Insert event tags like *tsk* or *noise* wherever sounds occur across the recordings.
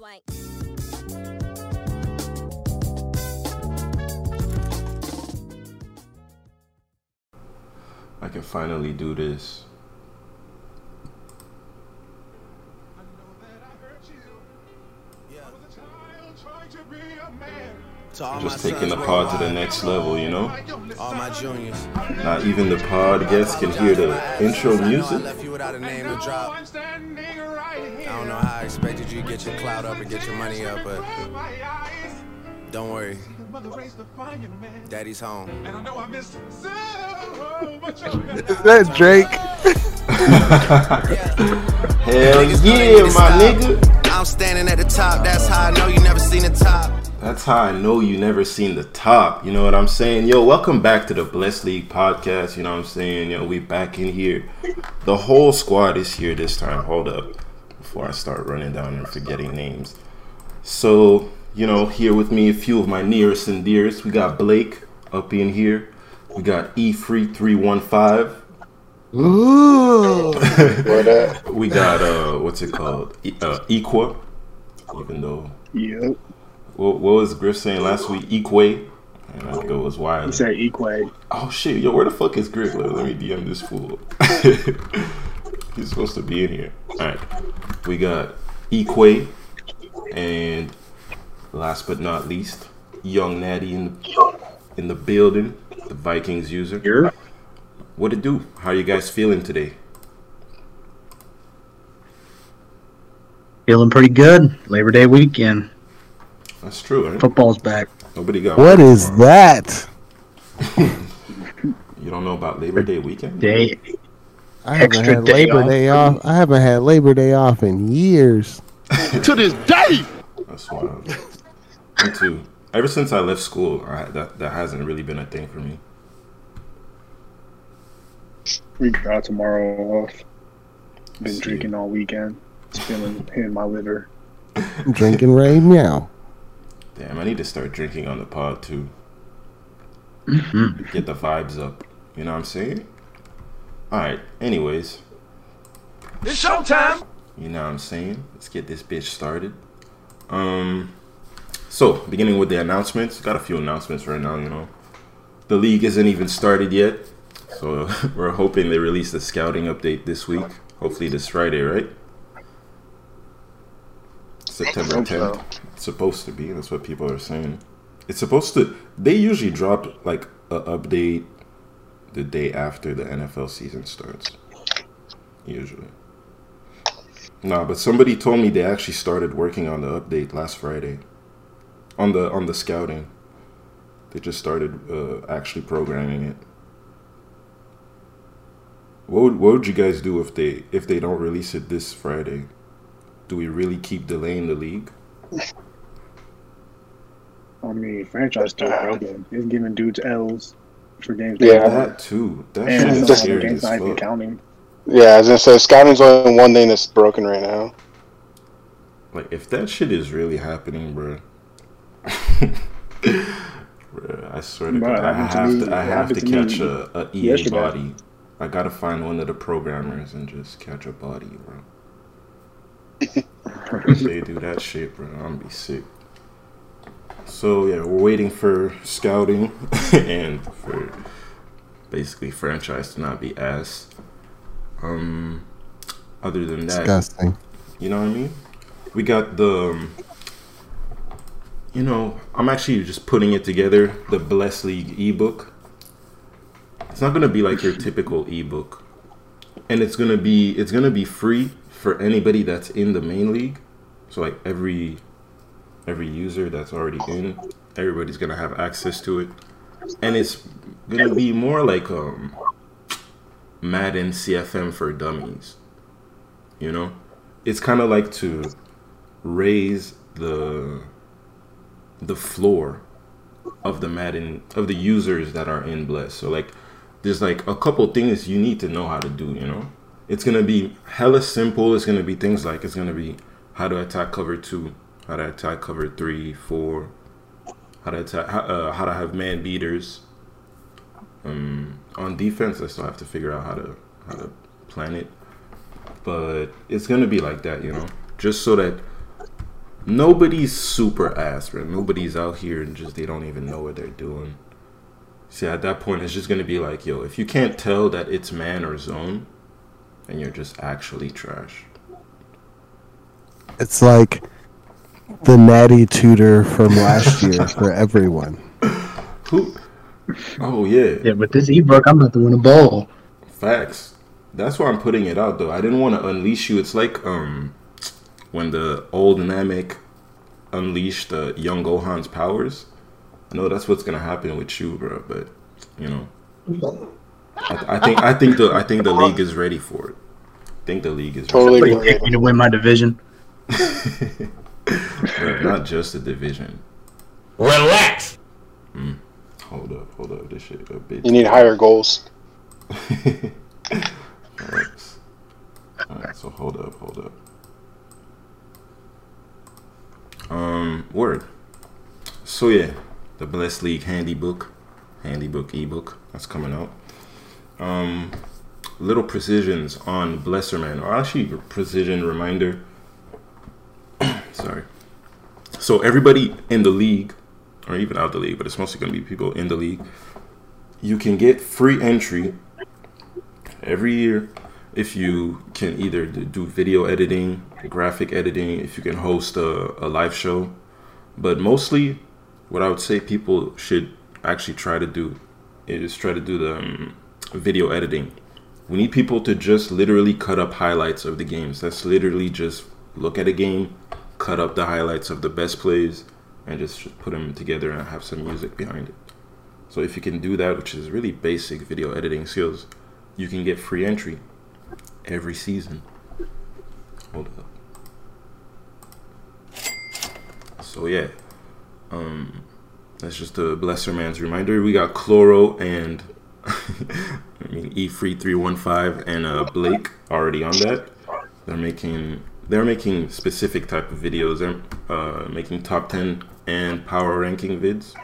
Swank. I can finally do this. To all Just taking the pod to the next level, you know? All my juniors. Not even the pod guests can hear the intro I know I music. Don't know how I expected you to get your clout up and get your money up, but don't worry. Daddy's home. Is that Drake? *laughs* Hell yeah, my nigga. I'm standing at the top, that's how I know you never seen the top. That's how I know you never seen the top. You know what I'm saying? Yo, welcome back to the Blessed League podcast. You know what I'm saying? Yo, we back in here. The whole squad is here this time. Hold up. Before I start running down and forgetting names. So, you know, here with me a few of my nearest and dearest. We got Blake up in here. We got E Free 315. Ooh. What *laughs* up? We got uh what's it called? E- uh Equa. Even though Yep. what, what was Griff saying last week? Equa. And I think it was He wild. said Equay. Oh shit, yo, where the fuck is Griff? Let me DM this fool. *laughs* He's supposed to be in here. Alright. We got Equa and last but not least, Young Natty in the in the building, the Vikings user. Here. What it do? How you guys feeling today? Feeling pretty good. Labor Day weekend. That's true, right? Football's back. Nobody got What work is tomorrow. that? *laughs* You don't know about Labor Day weekend? Day. I haven't Extra had day Labor off. Day off. I haven't had Labor Day off in years. *laughs* To this day. That's wild. me too. Ever since I left school, I, that that hasn't really been a thing for me. We got tomorrow off. Been See. drinking all weekend. It's feeling pain in my liver. I'm *laughs* drinking Ray Meow. Damn, I need to start drinking on the pod too. Mm-hmm. Get the vibes up. You know what I'm saying? Alright, anyways. It's showtime! You know what I'm saying? Let's get this bitch started. Um so beginning with the announcements. Got a few announcements right now, you know. The league isn't even started yet. So *laughs* we're hoping they release the scouting update this week. Hopefully this Friday, right? September 10th. It's supposed to be. That's what people are saying. It's supposed to. They usually drop like a update the day after the NFL season starts. Usually. Nah, but somebody told me they actually started working on the update last Friday. On the on the scouting. They just started uh, actually programming it. What would, what would you guys do if they if they don't release it this Friday? Do we really keep delaying the league? I mean, franchise still broken. It's giving dudes L's for games. Yeah. That too. That shit And is just- some scary games as not even counting. Yeah, as I said, scouting's only one thing that's broken right now. Like if that shit is really happening, bro. *laughs* Bruh, I swear to Bro, God, I happened to have me- to. I have to happened to catch a, a EA yesterday. body. I gotta find one of the programmers and just catch a body, bro. if *laughs* they do that shit, bro, I'm gonna be sick. So yeah, we're waiting for scouting *laughs* and for basically franchise to not be ass. Um, other than that, Disgusting. you know what I mean? We got the, um, you know, I'm actually just putting it together, the Bless League ebook. It's not gonna be like your typical ebook, and it's gonna be it's gonna be free for anybody that's in the main league. So like every every user that's already in, everybody's gonna have access to it, and it's gonna be more like um Madden CFM for dummies. You know, it's kind of like to raise the the floor of the Madden of the users that are in Bless. So like there's like a couple things you need to know how to do, you know? It's gonna be hella simple. It's gonna be things like it's gonna be how to attack cover two, how to attack cover three, four, how to attack, how, uh, how to have man beaters. Um, on defense, I still have to figure out how to how to plan it, but it's gonna be like that, you know, just so that nobody's super bro. Nobody's out here and just they don't even know what they're doing. See, at that point, it's just gonna be like, yo, if you can't tell that it's man or zone, then you're just actually trash. It's like the natty tutor from last year for everyone. Who? Oh yeah, Yeah, with this ebook, I'm about to win a bowl. facts. That's why I'm putting it out though. I didn't want to unleash you. It's like um when the old Namek unleashed uh, young Gohan's powers. I know that's what's gonna happen with you, bro. But you know, I, I think I think the I think the league is ready for it. I think the league is Totally. ready. you me to win my division. *laughs* ready. Bro, not just the division. Relax. Hold up, hold up, this shit a bit. You need higher goals. Alright. Alright, so hold up, hold up. Um, word. So yeah, the Blessed League handy book, handy book ebook that's coming out. Um, little precisions on Blesserman, or actually precision reminder. Sorry. So everybody in the league, or even out the league, but it's mostly going to be people in the league. You can get free entry every year if you can either do video editing, graphic editing, if you can host a, a live show. But mostly, what I would say people should actually try to do is try to do the um, video editing. We need people to just literally cut up highlights of the games. That's literally just look at a game, cut up the highlights of the best plays, and just, put them together and have some music behind it. So if you can do that, which is really basic video editing skills, you can get free entry every season. Hold up. So yeah, um, that's just a blesser man's reminder. We got Chloro and *laughs* I mean E Free three one five and uh, Blake already on that. They're making they're making specific type of videos. They're uh, making top ten and power ranking vids.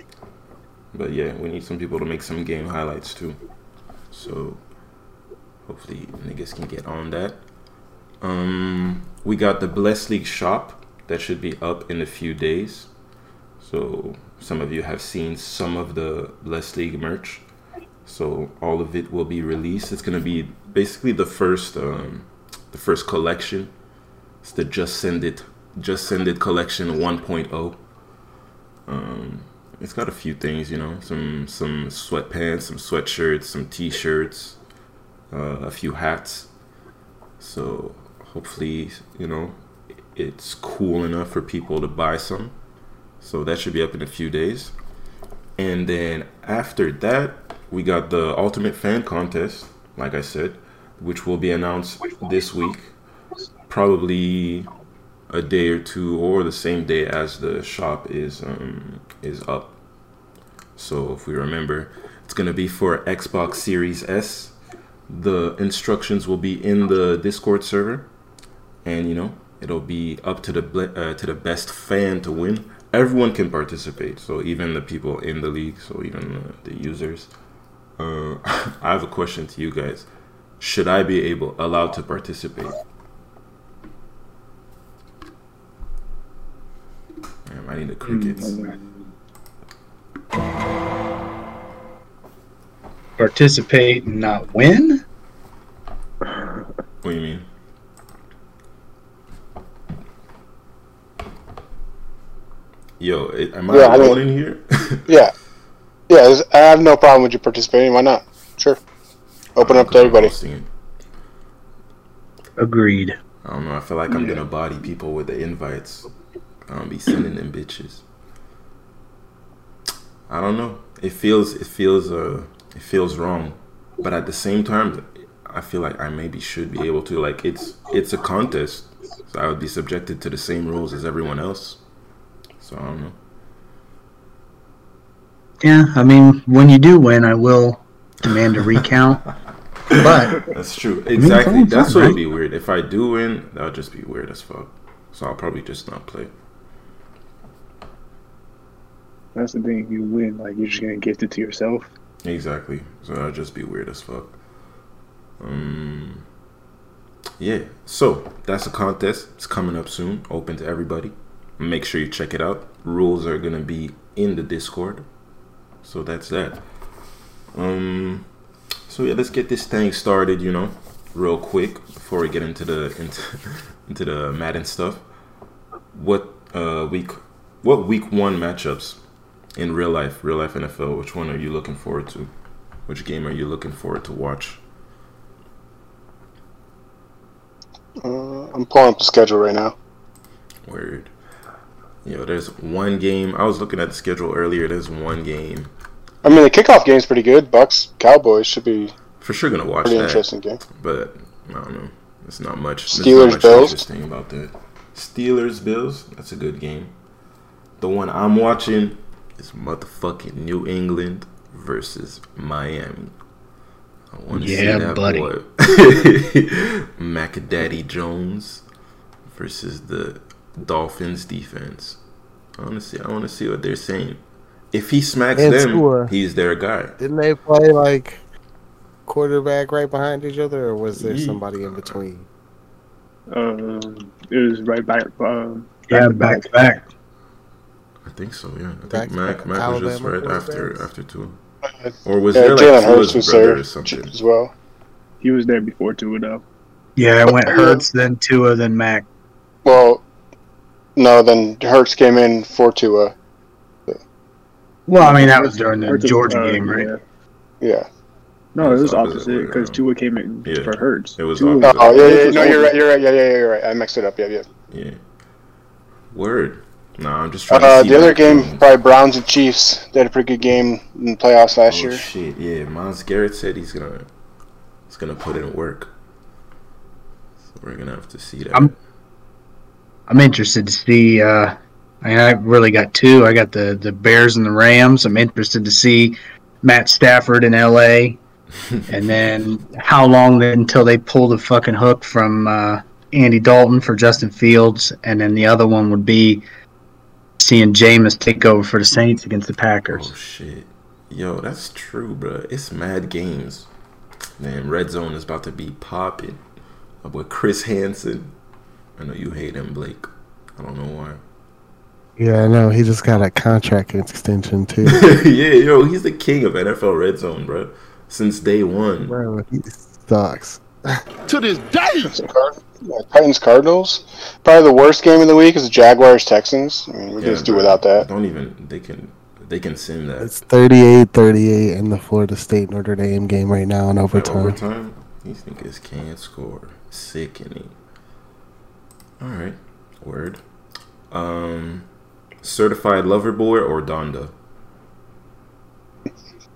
But yeah, we need some people to make some game highlights too. So hopefully niggas can get on that. Um, we got the Bless League shop that should be up in a few days. So some of you have seen some of the Bless League merch. So all of it will be released. It's gonna be basically the first um, the first collection. It's the Just Send It Just Send It collection 1.0. Um, it's got a few things, you know, some some sweatpants, some sweatshirts, some t-shirts, uh, a few hats. So hopefully, you know, it's cool enough for people to buy some. So that should be up in a few days. And then after that, we got the Ultimate Fan Contest, like I said, which will be announced this week. Probably a day or two or the same day as the shop is um, is up. So if we remember, it's gonna be for Xbox Series S. The instructions will be in the Discord server, and you know it'll be up to the ble- uh, to the best fan to win. Everyone can participate, so even the people in the league, so even the, the users. Uh, *laughs* I have a question to you guys: Should I be able allowed to participate? Damn, I need the crickets. Mm. Participate and not win? What do you mean? Yo, i- am I Yeah, I mean- in here? *laughs* Yeah. Yeah, I have no problem with you participating. Why not? Sure. Open up to everybody. Agreed. I don't know. I feel like I'm gonna body people with the invites. I'm gonna be sending them bitches. I don't know. It feels it feels uh it feels wrong, but at the same time, I feel like I maybe should be able to. Like it's it's a contest, so I would be subjected to the same rules as everyone else. So I don't know. Yeah, I mean, when you do win, I will demand a recount. *laughs* But That's true. Exactly. That's what would be weird. If I do win, that would just be weird as fuck. So I'll probably just not play. That's the thing. You win, like you're just gonna gift it to yourself. Exactly. So that'd just be weird as fuck. Um. Yeah. So that's a contest. It's coming up soon. Open to everybody. make sure you check it out. Rules are gonna be in the Discord. So that's that. Um. So yeah, let's get this thing started. You know, real quick before we get into the into *laughs* into the Madden stuff. What uh week? What week one matchups in real life? Real life NFL. Which one are you looking forward to? Which game are you looking forward to watch? Uh, I'm pulling up the schedule right now. Word. Yo, there's one game. I was looking at the schedule earlier. There's one game. I mean, the kickoff game's pretty good. Bucks Cowboys should be For sure gonna watch pretty that. interesting game. But I don't know. It's not much. Steelers, not much Bills. interesting about that. Steelers Bills. That's a good game. The one I'm watching is motherfucking New England versus Miami. I want to see that buddy. boy. *laughs* Macadaddy Jones versus the Dolphins defense. I want to see. I want to see what they're saying. If he smacks And them, Tua. he's their guy. Didn't they play like quarterback right behind each other, or was there somebody in between? Um, it was right back. Um, Yeah, back to back. I think so. Yeah, I think Back- Mac Mac was just right after quarterbacks? after two. Or was Yeah, there Jalen like Hurts was there or something? as well. He was there before Tua though. Yeah, it went Hurts, then Tua, then Mac. Well, no, then Hurts came in for Tua. Well, I mean, that was during the Hurts was- Georgia uh, game, right? yeah. Yeah. No, it was opposite opposite because around. Tua came in Yeah, for Hurts. it was Tua opposite. Oh, yeah, yeah, Hurts no, you're right. You're right. Yeah, yeah, yeah, you're right. I mixed it up. Yeah, yeah. Yeah. Word. Nah, I'm just trying Uh, to see the other Mac game, probably Browns and Chiefs. They had a pretty good game in the playoffs last Oh year. shit! Yeah, Myles Garrett said he's gonna he's gonna put in work. So we're gonna have to see that. I'm- I'm interested to see. Uh, I mean, I really got two. I got the the Bears and the Rams. I'm interested to see Matt Stafford in L.A. *laughs* and then how long until they pull the fucking hook from uh, Andy Dalton for Justin Fields, and then the other one would be seeing Jameis take over for the Saints against the Packers. Oh shit! Yo, that's true, bro. It's mad games. Man, Red Zone is about to be popping. Up with Chris Hansen. I know you hate him, Blake. I don't know why. Yeah, I know. He just got a contract extension too. *laughs* yeah, yo, he's the king of NFL Red Zone, bro. Since day one. Bro, he sucks. to this Card- yeah, Titans Cardinals. Probably the worst game of the week is the Jaguars Texans. I mean, we can Yeah, just do without that. Don't even. They can. They can sim that. It's 38-38 in the Florida State Notre Dame game right now in At overtime. overtime. These niggas can't score. Sickening. All right. Word. Um, certified lover boy or Donda.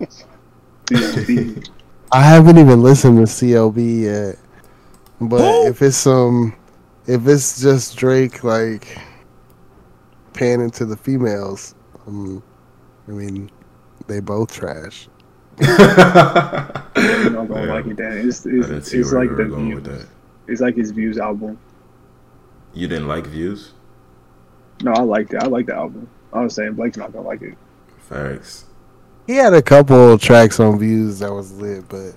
*laughs* CLB. I haven't even listened to CLB yet. But if it's some, if it's just Drake like panning to the females, um, I mean, they both trash. I'm not gonna like it. Then it's it's, it's like the were going with views. that. It's like his views album. You didn't like views? No, I liked it. I like the album. I was saying Blake's not gonna like it. Facts. He had a couple tracks on views that was lit, but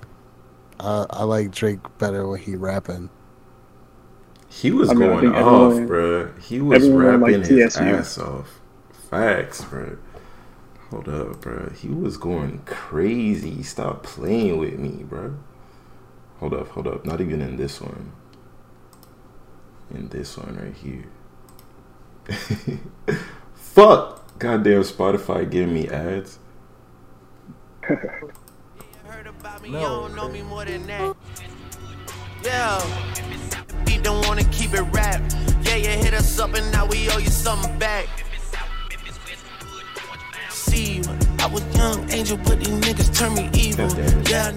I, I like Drake better when he rapping. He was I mean, going off, everyone- bruh. He was rapping his TSU. ass off. Facts, bruh. Hold up, bruh. He was going crazy. Stop playing with me, bruh. Hold up, hold up. Not even in this one. In this one right here. *laughs* Fuck! Goddamn Spotify giving me ads. *laughs* Heard about me, you don't know me more than that. Yeah. You don't wanna keep it rap. Yeah, you hit us up and now we owe you something back. See, I was young angel, but these niggas turn me evil. Yeah,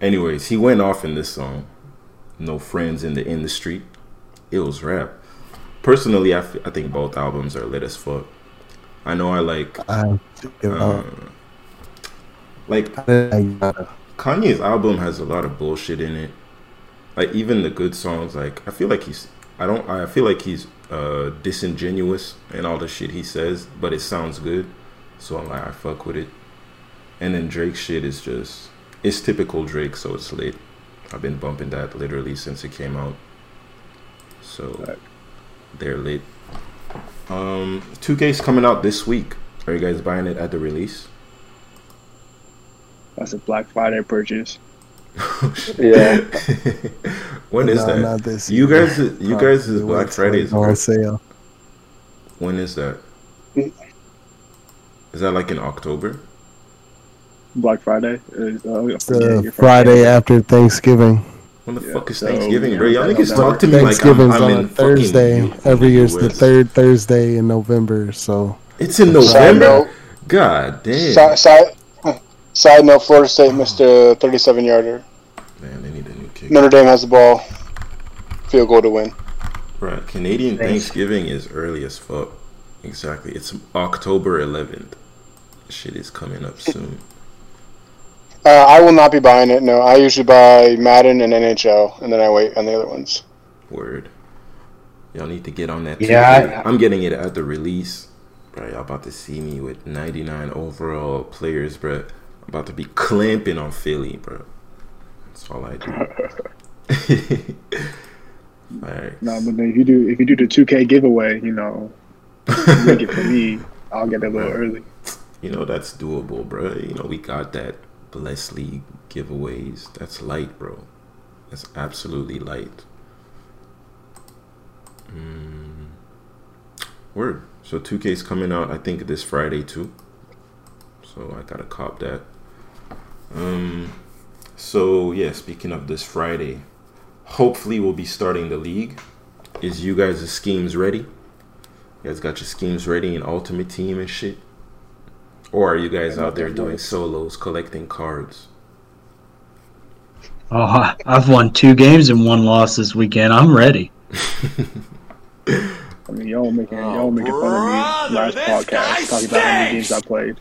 Anyways, he went off in this song. No friends in the industry. It was rap. Personally, I, f- I think both albums are lit as fuck. I know I like I, uh, know, like I, uh, Kanye's album has a lot of bullshit in it. Like even the good songs, like I feel like he's I don't I feel like he's uh disingenuous in all the shit he says, but it sounds good. So I'm like I fuck with it. And then Drake shit is just it's typical Drake, so it's lit. I've been bumping that literally since it came out. So they're lit. Um, 2K's coming out this week. Are you guys buying it at the release? That's a Black Friday purchase. *laughs* Yeah. *laughs* when is No, that? not this you year. guys, you guys is Black till Friday. Is on sale. when is that? Is that like in October? Black Friday is uh, It's yeah, the your Friday after Thanksgiving. When the Yeah, fuck is so, Thanksgiving, yeah, bro? Y'all niggas talk to me like I'm, Thanksgiving's I'm on in Thursday. fucking Every year's the third Thursday in November. So It's in November. note, God damn. side, side, side note, Florida State missed a 37 yarder. Man, they need a new kick. Notre Dame has the ball. Field goal to win. Right. Canadian Thanks. Thanksgiving is early as fuck. Exactly. It's October 11th. Shit is coming up soon. *laughs* Uh, I will not be buying it. No, I usually buy Madden and NHL, and then I wait on the other ones. Word. Y'all need to get on that. too. Yeah, I- I'm getting it at the release. Bro, y'all about to see me with 99 overall players, bro. About to be clamping on Philly, bro. That's all I do. *laughs* Alright. No, but if you do if you do the 2K giveaway, you know, make it for me. *laughs* I'll get it a little early. You know that's doable, bro. You know we got that blessed league giveaways. That's light, bro. That's absolutely light. Mm. Word. So 2K's coming out, I think this Friday too. So I gotta cop that. Um. So yeah, speaking of this Friday, hopefully we'll be starting the league. Is you guys' schemes ready? You guys got your schemes ready in Ultimate Team and shit? Or are you guys out there doing solos, collecting cards? Oh, I've won two games and one loss this weekend. I'm ready. *laughs* I mean, y'all making y'all making fun of me last podcast talking about how many games I played.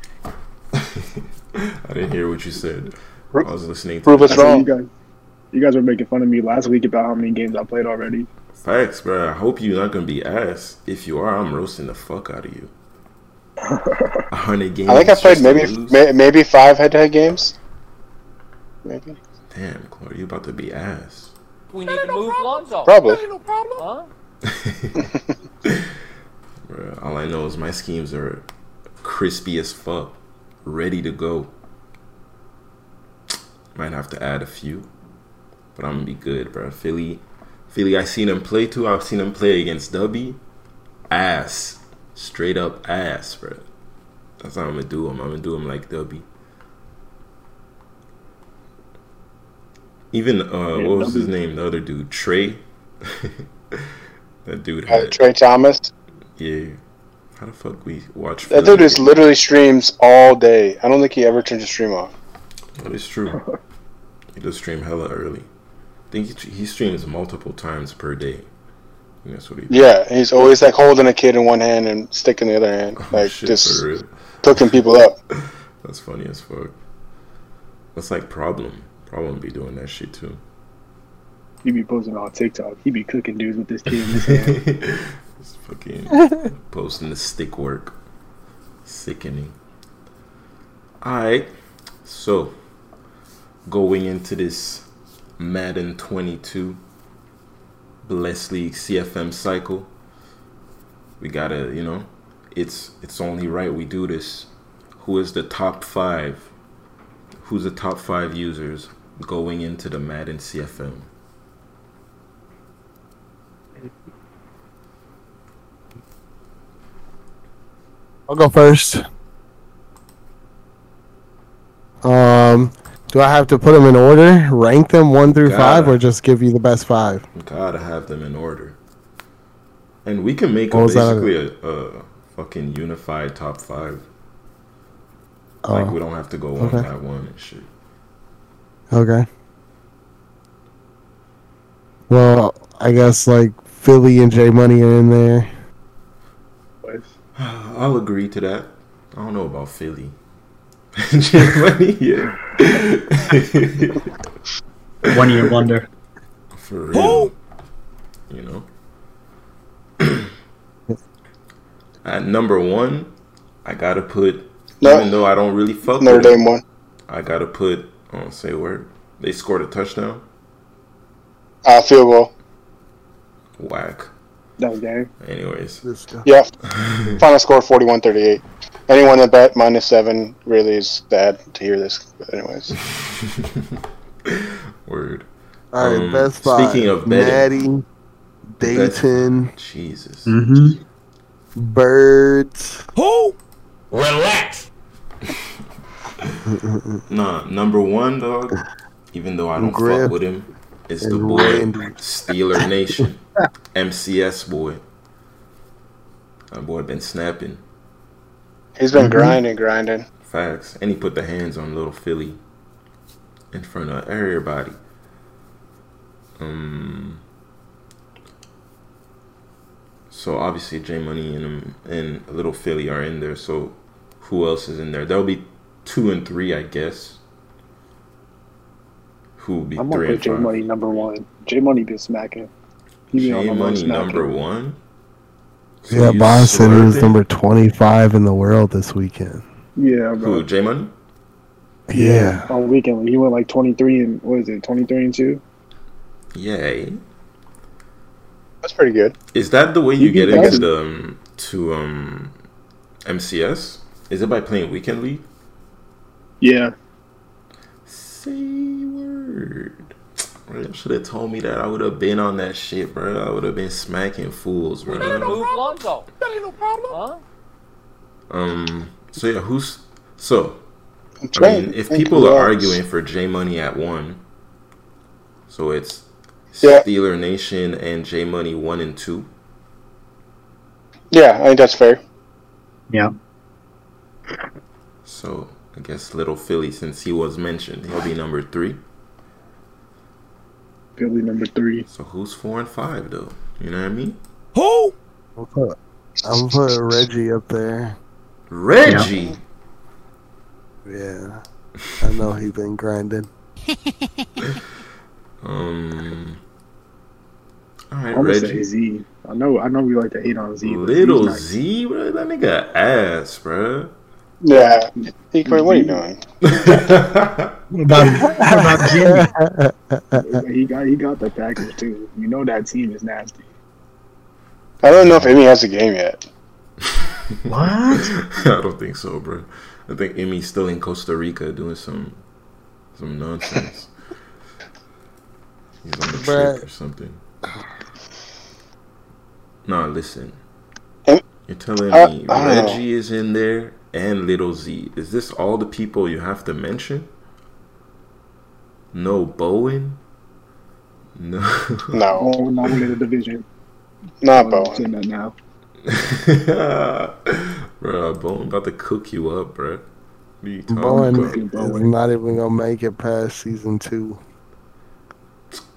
*laughs* *laughs* I didn't hear what you said. I was listening to Prove the us wrong. you guys, you guys were making fun of me last week about how many games I played already. facts, bro. I hope you're not gonna be ass. If you are, I'm roasting the fuck out of you. *laughs* A hundred games. I think I played maybe lose? may, maybe five head-to-head games. Maybe. Damn, Chloe, you about to be ass. We need to move Lonzo. Probably. Huh? *laughs* Bro, all I know is my schemes are crispy as fuck, ready to go. Might have to add a few, but I'm gonna be good, bro. Philly, Philly. I seen him play too. I've seen him play against Dubby. Ass, straight up ass, bro. That's how I'm gonna do him. I'm gonna do him like Dubby. Even uh, Yeah, what was his name? The other dude, Trey. *laughs* that dude Uh, had Trey Thomas. yeah. How the fuck we watch? That dude just literally streams all day. I don't think he ever turns his stream off. That is true. *laughs* he does stream hella early. I think he, he streams multiple times per day. I think that's what he. Yeah, he's always like holding a kid in one hand and stick in the other hand, Oh, like shit, just for real. cooking people up. *laughs* That's funny as fuck. That's like problem. Problem be doing that shit too. He be posting on TikTok. He be cooking dudes with this kid in his hand. *laughs* Fucking *laughs* posting the stick work. Sickening. Alright. So going into this Madden 22 Bless League CFM cycle. We gotta, you know, it's it's only right we do this. Who is the top five? Who's the top five users going into the Madden CFM? I'll go first. Um, do I have to put them in order, rank them one through five, or just give you the best five? Gotta have them in order. And we can make a, What was that? basically a, a fucking unified top five. Like Oh, we don't have to go one okay. by one and shit. okay. Well, I guess like Philly and J Money are in there. But I'll agree to that. I don't know about Philly. *laughs* Money, yeah. *laughs* One year wonder. For real. You know? *clears throat* At number one, I gotta put, No. even though I don't really fuck Notre with it, Dame won. I gotta put, I don't say a word. They scored a touchdown. Uh, field goal. Whack. That was game. Anyways, This guy. Yeah. *laughs* Final score 41-38. Anyone that bet minus seven really is bad to hear this. But anyways, *laughs* word. All right, Um, best five. speaking of betting. Maddie, Dayton, Jesus. Mm-hmm. Birds. Who? Relax. *laughs* Nah, number one dog. Even though I don't Griff fuck with him, is the boy Randy. Steeler Nation, MCS boy. That boy been snapping he's been grinding, grinding. facts, and he put the hands on little Philly in front of everybody. Um. So obviously J Money and um, and Little Philly are in there. So who else is in there? There'll be two and three, I guess. Who will be I'm gonna put J? Money number one. J Money been smacking. He been on J the Money most smacking. number one. So yeah, you Boss said he was number 25 in the world this weekend. Yeah, bro. Who? J Money? Yeah. On weekend, he went like 23 and what is it? 23 and two. Yay! That's pretty good. Is that the way you You get into the um, to um MCS? Is it by playing weekend league? Yeah, Say word. Bro, you should have told me that. I would have been on that shit, bro. I would have been smacking fools, We need bro. to move Lonzo. That ain't no problem. Huh? Um. So yeah, who's so? I mean, if people are arguing for J Money at one, so it's Yeah. Steeler Nation and J Money one and two. Yeah, I think that's fair. Yeah. So I guess Little Philly, since he was mentioned, he'll be number three. Philly number three. So who's four and five though? You know what I mean? I'm put, I'm put Reggie up there. Reggie. Yeah. I know he's been grinding. *laughs* Um. All right, I'm gonna say Z. I know, I know we like to hate on Z. but Little nice. Z, bro. That nigga ass, bro. Yeah. He, what are you doing? What about, what about Jimmy? He got he got the package too. You know that team is nasty. I don't know if Emmy has a game yet. What? *laughs* I don't think so, bro. I think Emmy's still in Costa Rica doing some some nonsense. He's on a Bruh. trip or something. Nah, listen. You're telling me I don't know. Reggie is in there and Little Z. Is this all the people you have to mention? No Bowen? No. No, Oh, not win the division. not I'm Bowen. that now. *laughs* bro, Bowen about to cook you up, bro. What are you talking Bowen about? Is not even gonna make it past season two.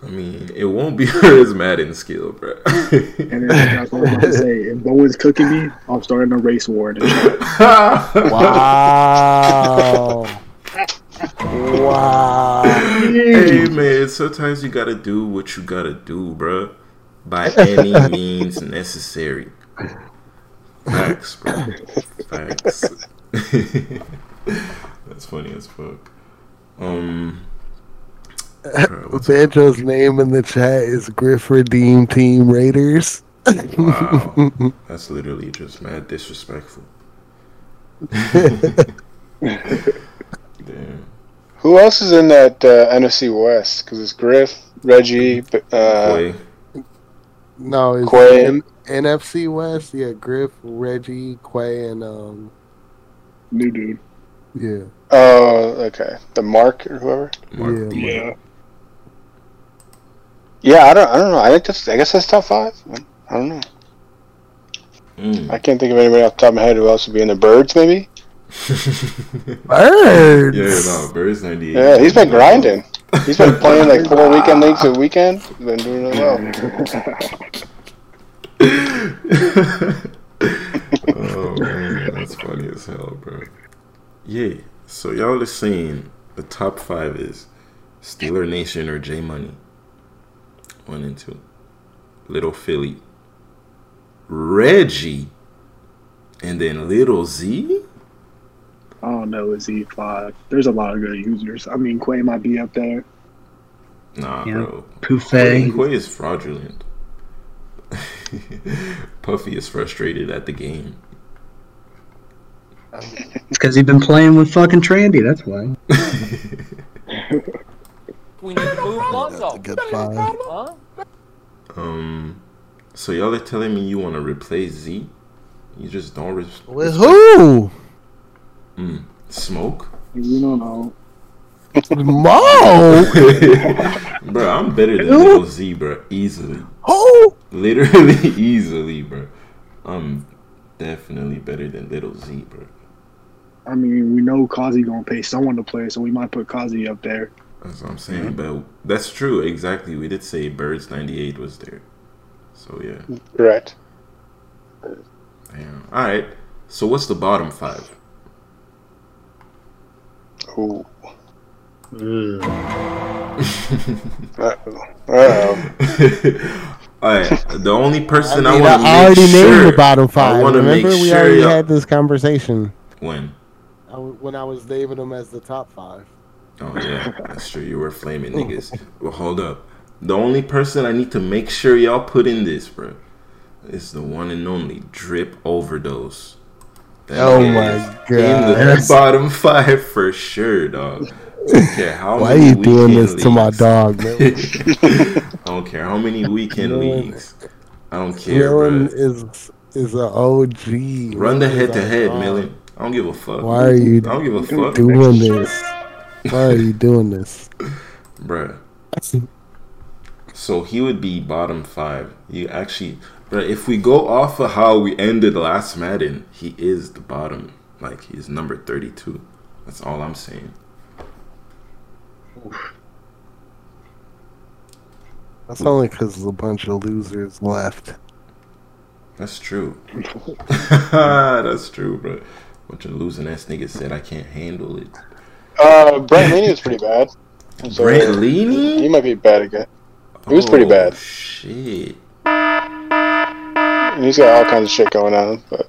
I mean, it won't be for his Madden skill, bro. *laughs* And then that's what I'm about to say. If Bowen's cooking me, I'm starting a race war. in the chat. Wow. wow. hey man, sometimes you gotta do what you gotta do, bro. By any *laughs* means necessary. Facts, bro. Facts. *laughs* That's funny as fuck. Um. Bro, Banjo's name in the chat is Griff Redeem Team Raiders. wow, *laughs* that's literally just mad disrespectful. *laughs* Damn. Who else is in that uh, NFC West? Because it's Griff, Reggie, b- uh, No, it's Quay. N- NFC West. Yeah, Griff, Reggie, Quay, and um, New dude. yeah, oh, okay, the Mark or whoever. Mark Yeah, Yeah. Yeah, I don't, I don't know. I think that's, I guess that's top five. I don't know. Mm. I can't think of anybody off the top of my head who else would be in the Birds. Maybe. *laughs* birds. yeah, no, Birds 98. Yeah, he's been grinding. He's been playing like four *laughs* weekend leagues a weekend. He's been doing really well. *laughs* oh man, that's funny as hell, bro. Yeah, so y'all are saying the top five is Steeler Nation or J Money. One and two. Little Philly. Reggie. And then Little Z? I don't know. Is he five? There's a lot of good users. I mean, Quay might be up there. Nah, Yeah. bro. Buffet. Quay is fraudulent. *laughs* Puffy is frustrated at the game. It's because he's been playing with fucking Trandy. That's why. *laughs* We need to move Lonzo. good five. Huh? Um, so y'all are telling me you want to replace Z? You just don't res- With who? Mm, smoke, You don't know. Mo. *laughs* bro. I'm better than little Z, bro. Easily, Who? literally, *laughs* easily, bro. I'm definitely better than little Z, bro. I mean, we know Kazi gonna pay someone to play, so we might put Kazi up there. That's what I'm saying. But that's true. Exactly. We did say Birds 98 was there. So yeah. Correct. Damn. All right. So what's the bottom five? Ooh. Hmm. Uh-oh. Uh-oh. Um. *laughs* All right. The only person I, mean, want to I already make sure, named the bottom I five. want to make Remember, we sure already y'all- had this conversation when. I w- when I was naming them as the top five. Oh yeah, *laughs* that's true. You were flaming oh. niggas. Well, hold up. The only person I need to make sure y'all put in this, bro, is the one and only Drip Overdose. That Oh my is In the That's- *laughs* bottom five for sure, dog. I don't care how Why are you doing this to my dog, *laughs* man? I don't care how many weekend Dylan- leagues. I don't care, Dylan bro. is is an OG. Run the head to head. Millen. I don't give a fuck. Why are you I don't give a fuck, doing this? Why are you doing this? bruh. So he would be bottom five. You actually, but if we go off of how we ended last Madden, he is the bottom. Like he's number thirty-two. That's all I'm saying. That's only because a bunch of losers left. That's true. *laughs* *laughs* That's true, bro. Bunch of losing ass niggas said I can't handle it. Uh, Brent Leany was pretty *laughs* bad. So Brent He Leany? might be bad again. He was pretty Oh, bad. Shit. And he's got all kinds of shit going on, but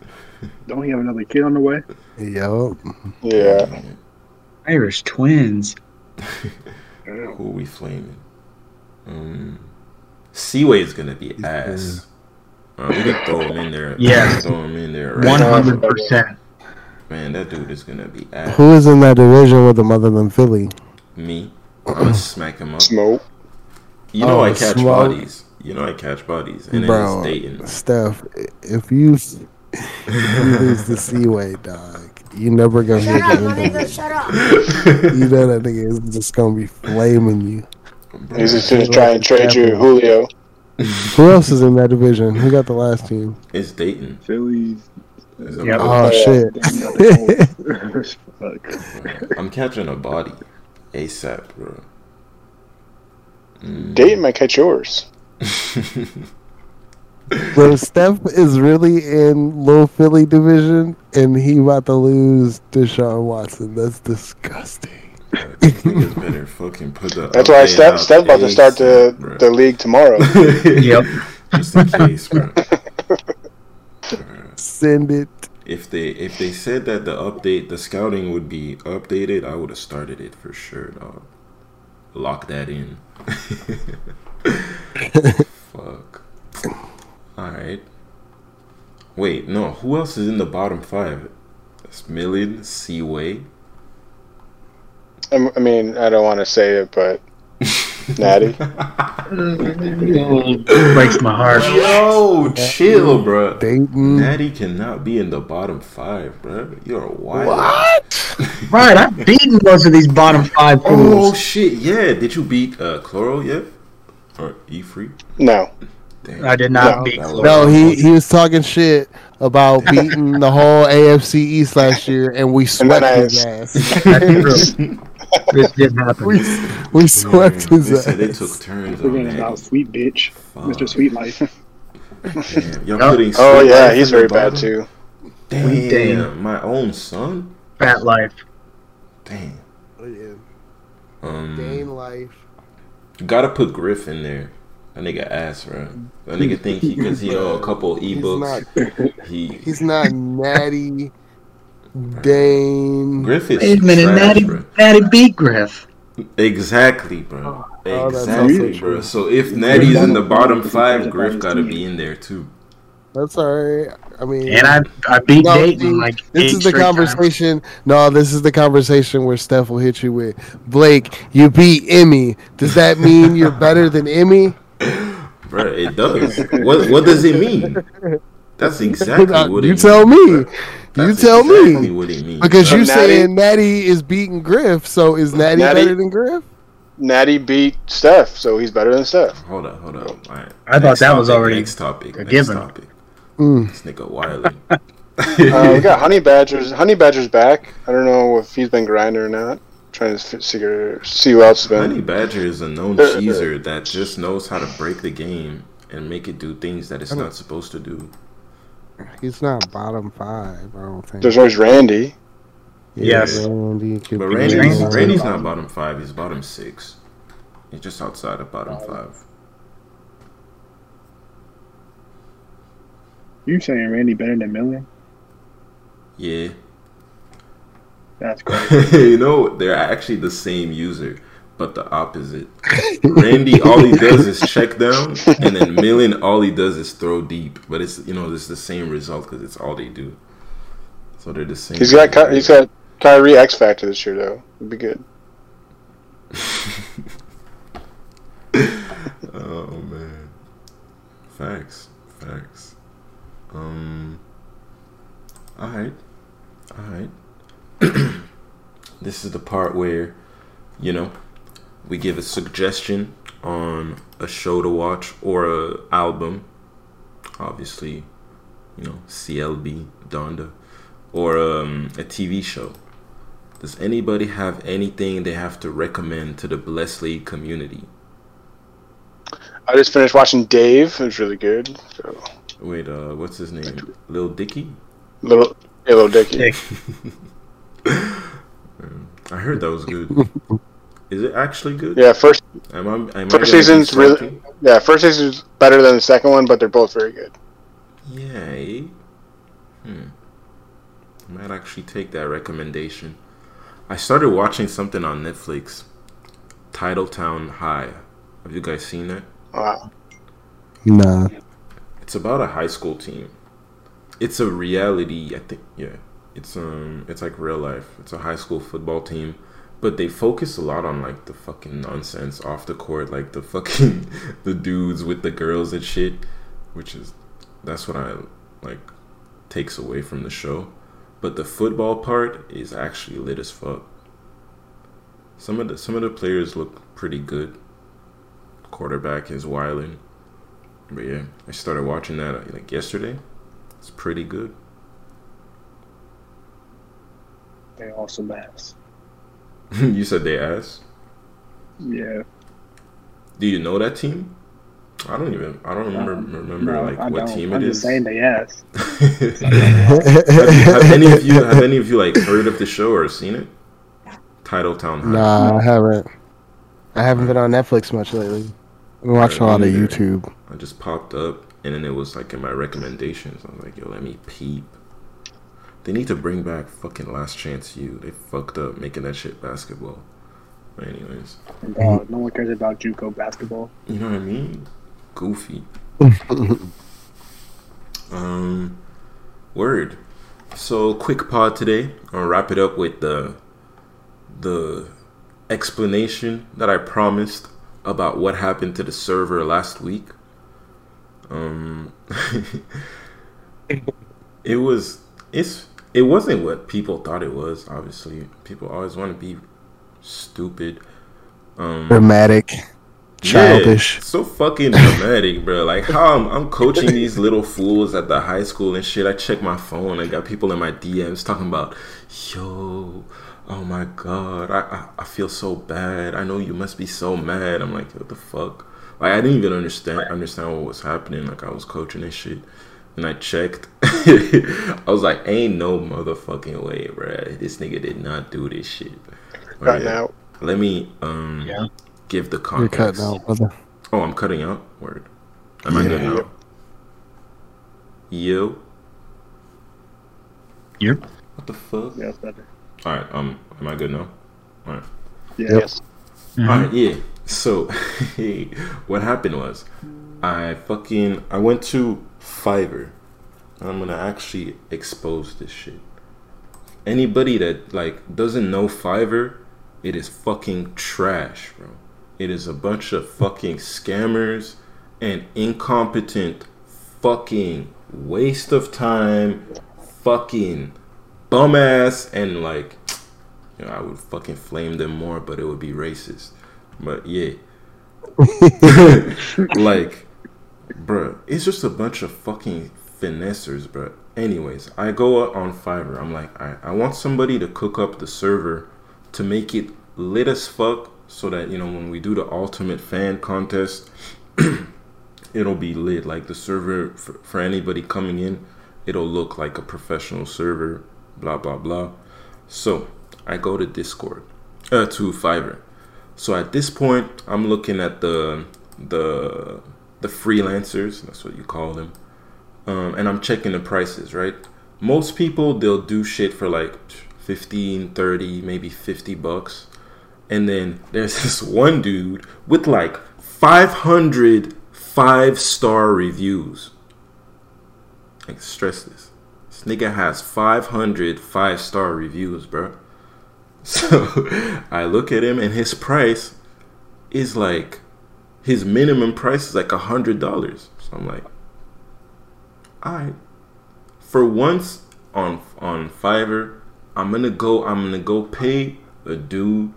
*laughs* Don't he have another kid on the way? Yup. yeah. Irish twins. *laughs* Who we flaming? Um, Seaway is gonna be ass. Uh, we can throw him in there. Yes. throw him in there. Right One now. hundred percent. Man, that dude is gonna be ass. Who is in that division with them other than Philly? Me, I'm gonna *clears throat* smack him up. Smoke. You know Oh, I catch smoke. bodies. You know I catch bodies, and then Bro, it's Dayton. Steph, if you, *laughs* if you lose the Seaway, dog, you never gonna Shut hit up, the my nigga, shut up. *laughs* You know that nigga is just gonna be flaming you. He's just gonna try and trade you Julio. Who else is in that division? Who got the last team? It's Dayton. Phillies. It's Yep. body. Oh shit! Then you got the Colts. Fuck. I'm catching a body, ASAP, bro. Mm. Dayton might catch yours. *laughs* so Steph is really in low Philly division, and he about to lose Deshaun Watson. That's disgusting. *laughs* Niggas better fucking put the. That's why update Steph, out Steph's about to start the, bro. the league tomorrow. *laughs* Yep. Just in case, bro. Send it. If they if they said that the update the scouting would be updated, I would have started it for sure, dog. Lock that in. *laughs* Fuck. All right. Wait, no. Who else is in the bottom five? That's Million, Seaway. I I mean, I don't want to say it, but Natty. Breaks my heart. Yo, chill, bro. Natty cannot be in the bottom five, bro. You're wild. What? *laughs* right, I've beaten most of these bottom five Oh fools. Oh shit! Yeah, did you beat uh, Chloro yet? Or E free? No. Damn. I did not No, beat that No, he he was talking shit about *laughs* beating the whole AFC East last year, and we And swept I- his ass. *laughs* That's. This didn't happen. we we swept They his said they ass. took turns We're Forgetting about that. Sweet Bitch, Mr. Sweet Life. Damn, y'all Oh. putting Oh Sweet yeah, Life he's very bad too. Damn, Damn. my own son. Fat life. Damn. Dane Um, life. gotta put Griff in there. That nigga ass, bro. That nigga think he because he know a couple He's ebooks. not. He *laughs* He's not *laughs* natty. Dane. Griff is Wait a minute, trash, Natty, bro. Natty beat Griff. Exactly, bro. Oh, Exactly, also bro. true. So if Natty's in the bottom five, Griff gotta be in there too. That's all right. I mean, And I I beat No, Dayton see, like this eight is the straight times. conversation. No, this is the conversation where Steph will hit you with Blake. You beat Emmy. Does that mean you're better than Emmy? *laughs* Bro, it does. what what does it mean? *laughs* That's *laughs* exactly what it you means. tell me. bro. You That's tell exactly me. what it means. Because you Natty- saying Natty is beating Griff, so is Natty, Natty- better than Griff? Natty beat Steph, so he's better than Steph. Hold up, hold up. All right. I thought Next that was already next topic. a next given. topic. Mm. This nigga Wiley. *laughs* Uh, we got Honey Badgers. Honey Badger's back. I don't know if he's been grinding or not. trying to figure see who else has been. Honey Badger is a known Uh, cheeser that just knows how to break the game and make it do things that it's not supposed to do. He's not bottom five, I don't think. There's always Randy. Yes. Randy could But be Randy's, Randy's- Randy's not bottom five, he's bottom six. He's just outside of bottom five. You saying Randy better than Million? Yeah. That's *laughs* crazy. you know, they're actually the same user, but the opposite. Randy, all he does is check down, and then Millen, all he does is throw deep. But it's you know, it's the same result because it's all they do. So they're the same. He's got Ky- he's got Kyrie X Factor this year though. It'd be good. *laughs* oh man, facts, facts. Um. All right, all right. *clears throat* this is the part where, you know, we give a suggestion on a show to watch or a album. Obviously, you know, CLB, Donda, or um, a TV show. Does anybody have anything they have to recommend to the Bless League community? I just finished watching Dave. It was really good. So Wait, uh, what's his name? Lil Dicky? little hey, little Dicky. *laughs* I heard that was good. *laughs* Is it actually good? Yeah, first Am I, am I First gonna season's really- yeah, first season's better than the second one, but they're both very good. Yeah. eh? Hmm. I might actually take that recommendation. I started watching something on Netflix. Titletown High. Have you guys seen that? Wow. Nah. It's about a high school team. It's a reality, I think yeah. It's um it's like real life. It's a high school football team. But they focus a lot on like the fucking nonsense off the court, like the fucking *laughs* the dudes with the girls and shit. Which is that's what I like takes away from the show. But the football part is actually lit as fuck. Some of the some of the players look pretty good. Quarterback is wilding. But yeah, I started watching that uh, like yesterday. It's pretty good. They awesome ass. *laughs* you said they asked. Yeah. Do you know that team? I don't even. I don't remember remember No, like I what don't. team I'm it just is. saying they ass. *laughs* *laughs* have, you, have any of you have any of you like heard of the show or seen it? Titletown High. Nah, I haven't. I haven't been on Netflix much lately. I've been watching a lot of YouTube. I just popped up and then it was like in my recommendations. I was like, yo, let me peep. They need to bring back fucking Last Chance U. They fucked up making that shit basketball. But anyways, And dog, no one cares about JUCO basketball. you know what I mean? Goofy. *laughs* um, word. So quick pod today. I'll wrap it up with the the explanation that I promised about what happened to the server last week. Um, *laughs* it was it's it wasn't what people thought it was. Obviously, people always want to be stupid. Um, Dramatic. Childish. yeah, so fucking dramatic, bro. Like how I'm, I'm coaching these little fools at the high school and shit. I check my phone. I got people in my DMs talking about, yo, oh my god, I, I I feel so bad. I know you must be so mad. I'm like, what the fuck? Like I didn't even understand understand what was happening. Like I was coaching and shit. And I checked. *laughs* I was like, ain't no motherfucking way, bro. This nigga did not do this shit. But Cutting yeah, out. Let me um Yeah. give the You're context. cutting out, brother. Oh, I'm cutting out. Word. Am I good Yeah. now? Yo. Yep. What the fuck? Yeah, it's better. All right. Um. Am I good now? All right. Yeah. Yes. Mhm. All right. Yeah. So, *laughs* what happened was, I fucking I went to Fiverr. I'm gonna actually expose this shit. Anybody that like doesn't know Fiverr, it is fucking trash, bro. It is a bunch of fucking scammers and incompetent fucking waste of time, fucking bum ass, and like, you know, I would fucking flame them more, but it would be racist. But yeah, *laughs* like, bruh, it's just a bunch of fucking finessers, bruh. Anyways, I go on Fiverr. I'm like, I, I want somebody to cook up the server to make it lit as fuck so that, you know, when we do the ultimate fan contest, *clears throat* it'll be lit. Like the server for, for anybody coming in, it'll look like a professional server, blah, blah, blah. So I go to Discord, uh, to Fiverr. So at this point, I'm looking at the the the freelancers. That's what you call them. Um, and I'm checking the prices. Right. Most people they'll do shit for like 15, 30, maybe 50 bucks. And then there's *laughs* this one dude with like 500 five star reviews. Like stress this. This nigga has 500 five star reviews, bro. *laughs* So I look at him and his price is like his minimum price is like a hundred dollars. So I'm like, alright. For once on on Fiverr, I'm gonna go I'm gonna go pay a dude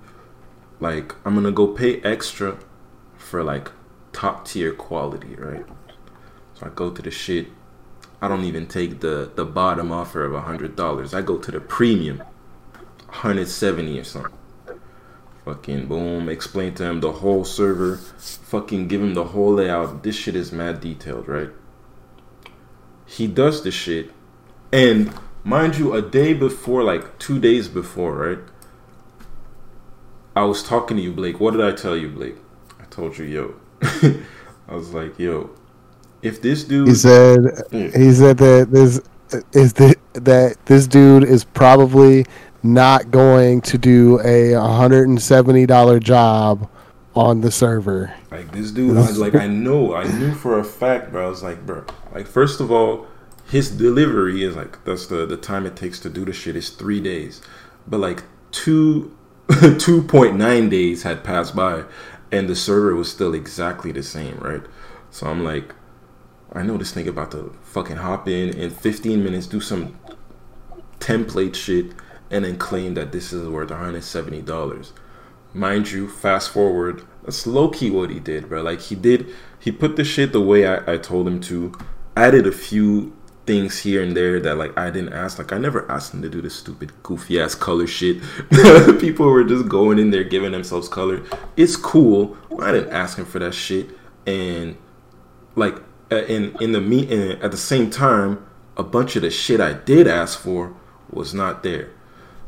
like I'm gonna go pay extra for like top tier quality, right? So I go to the shit. I don't even take the the bottom offer of a hundred dollars. I go to the premium 170 or something. Fucking boom, explain to him the whole server, fucking give him the whole layout. This shit is mad detailed, right? He does the shit, and mind you, a day before, like two days before, right? I was talking to you, Blake. What did I tell you, Blake? I told you, yo. *laughs* I was like, yo, if this dude. He said, Yeah. he said that this is the that this dude is probably not going to do a hundred and seventy dollar job on the server. Like this dude, I was like, I know, I knew for a fact, bro. I was like, bro, like first of all, his delivery is like that's the the time it takes to do the shit is three days, but like two *laughs* two point nine days had passed by, and the server was still exactly the same, right? So I'm like, I know this nigga about to fucking hop in in 15 minutes, do some template shit, and then claim that this is worth 170 dollars mind you, fast forward, that's low key what he did, bro. Like he did, he put the shit the way I, I told him to, added a few things here and there that like I didn't ask. Like I never asked him to do this stupid goofy ass color shit. *laughs* People were just going in there giving themselves color. It's cool. I didn't ask him for that shit, and like in in the meet at the same time, a bunch of the shit I did ask for was not there.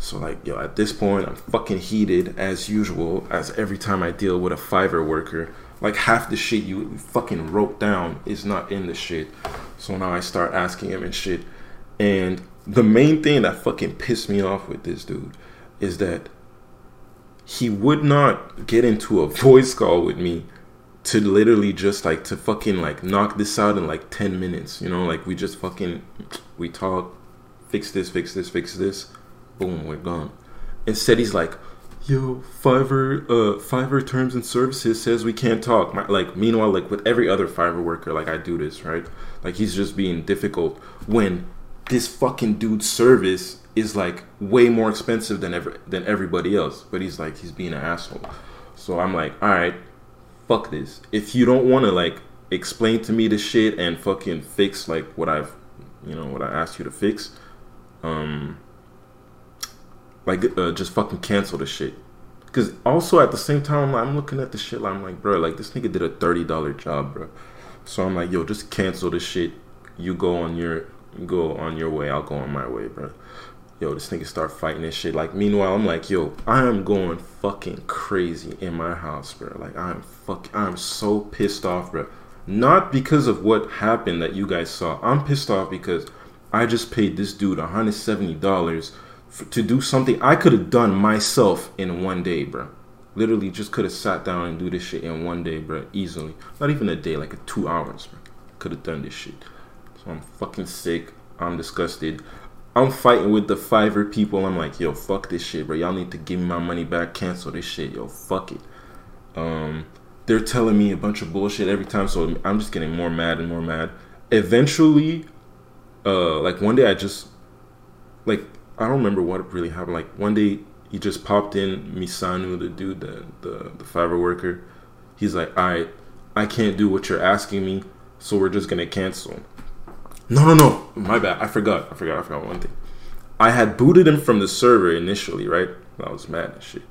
So like yo, at this point, I'm fucking heated as usual. As every time I deal with a Fiverr worker, like half the shit you fucking wrote down is not in the shit. So now I start asking him and shit. And the main thing that fucking pissed me off with this dude is that he would not get into a voice call with me to literally just like to fucking like knock this out in like 10 minutes you know like we just fucking we talk fix this fix this fix this boom we're gone. Instead he's like yo fiverr uh fiverr terms and services says we can't talk. My, like meanwhile like with every other fiverr worker like i do this right? Like he's just being difficult when this fucking dude's service is like way more expensive than ever than everybody else. But he's like he's being an asshole. So i'm like all right fuck this. If you don't want to like explain to me the shit and fucking fix like what I've, you know, what I asked you to fix, um, like uh, just fucking cancel the shit. Cause also at the same time I'm looking at the shit like I'm like, bro, like this nigga did a thirty dollar job, bro. So I'm like, yo, just cancel the shit. You go on your go on your way. I'll go on my way, bro yo, this nigga start fighting this shit. Like, meanwhile, I'm like, yo, I am going fucking crazy in my house, bro. Like, I'm fuck, I'm so pissed off, bro. Not because of what happened that you guys saw. I'm pissed off because I just paid this dude 170 dollars to do something I could have done myself in one day, bro. Literally, just could have sat down and do this shit in one day, bro. Easily, not even a day, like a two hours, bro. Could have done this shit. So I'm fucking sick. I'm disgusted. I'm fighting with the Fiverr people. I'm like, yo, fuck this shit, bro. Y'all need to give me my money back. Cancel this shit, yo. Fuck it. Um, they're telling me a bunch of bullshit every time, so I'm just getting more mad and more mad. Eventually, uh, like one day I just, like, I don't remember what really happened. Like one day he just popped in Misanu, the dude, the the, the Fiverr worker. He's like, all right, I can't do what you're asking me, so we're just gonna cancel. No, no, no. My bad. I forgot. I forgot. I forgot one thing. I had booted him from the server initially, right? I was mad and shit.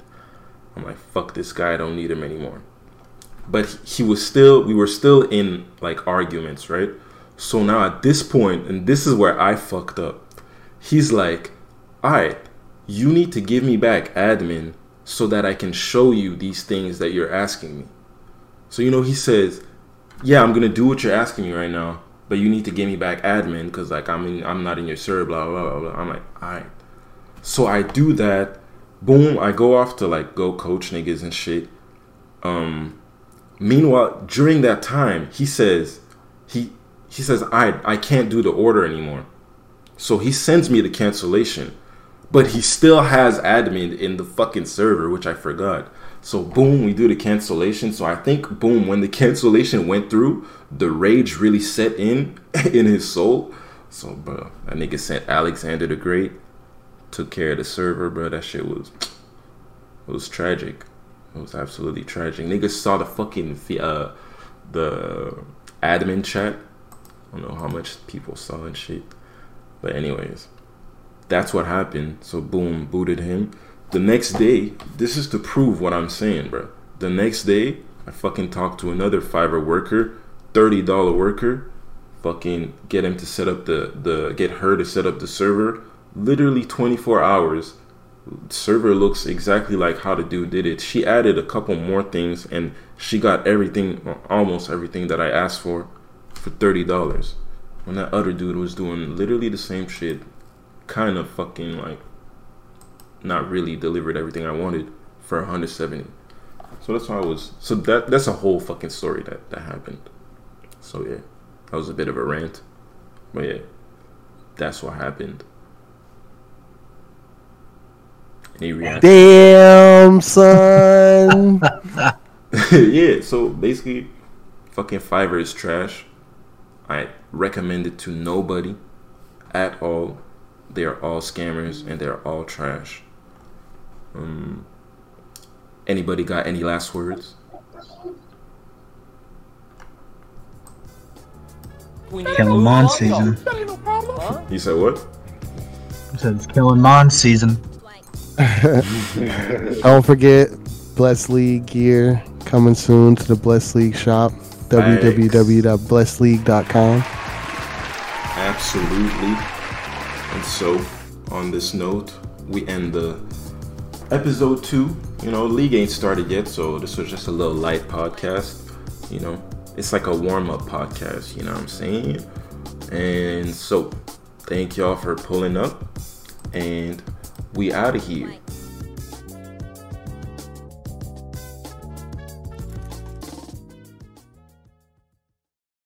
I'm like, fuck this guy. I don't need him anymore. But he was still, we were still in like arguments, right? So now at this point, and this is where I fucked up. He's like, all right, you need to give me back admin so that I can show you these things that you're asking me. So, you know, he says, yeah, I'm going to do what you're asking me right now but you need to give me back admin because like I'm in, I'm not in your server, blah, blah blah blah. I'm like, all right. So I do that. Boom, I go off to like go coach niggas and shit. Um, meanwhile, during that time, he says he he says I I can't do the order anymore. So he sends me the cancellation, but he still has admin in the fucking server, which I forgot. So boom, we do the cancellation. So I think boom, when the *laughs* cancellation went through, the rage really set in *laughs* in his soul. So bro, that nigga sent Alexander the Great, took care of the server, bro. That shit was it *tsk* was tragic. It was absolutely tragic. Niggas saw the fucking uh the admin chat. I don't know how much people saw and shit. But anyways, that's what happened. So boom, booted him. The next day, this is to prove what I'm saying, bro. The next day, I fucking talked to another Fiverr worker, $30 worker, fucking get him to set up the, the get her to set up the server. Literally 24 hours. Server looks exactly like how the dude did it. She added a couple more things and she got everything, almost everything that I asked for, for $30. When that other dude was doing literally the same shit, kind of fucking like not really delivered everything I wanted for 170. So that's why I was. So that that's a whole fucking story that that happened. So yeah, that was a bit of a rant, but yeah, that's what happened. Any reaction? Damn, son. *laughs* *laughs* yeah. So basically, fucking Fiverr is trash. I recommend it to nobody at all. They are all scammers and they're all trash. Um, anybody got any last words? Killing Mon season. You said what? I said it's *laughs* Killing Mon season. Don't forget, Bless League gear coming soon to the Bless League shop. www.blessleague.com. Absolutely. And so, on this note, we end the episode two. You know, league ain't started yet, so this was just a little light podcast. You know, it's like a warm up podcast. You know what I'm saying? And so, thank y'all for pulling up, and we out of here.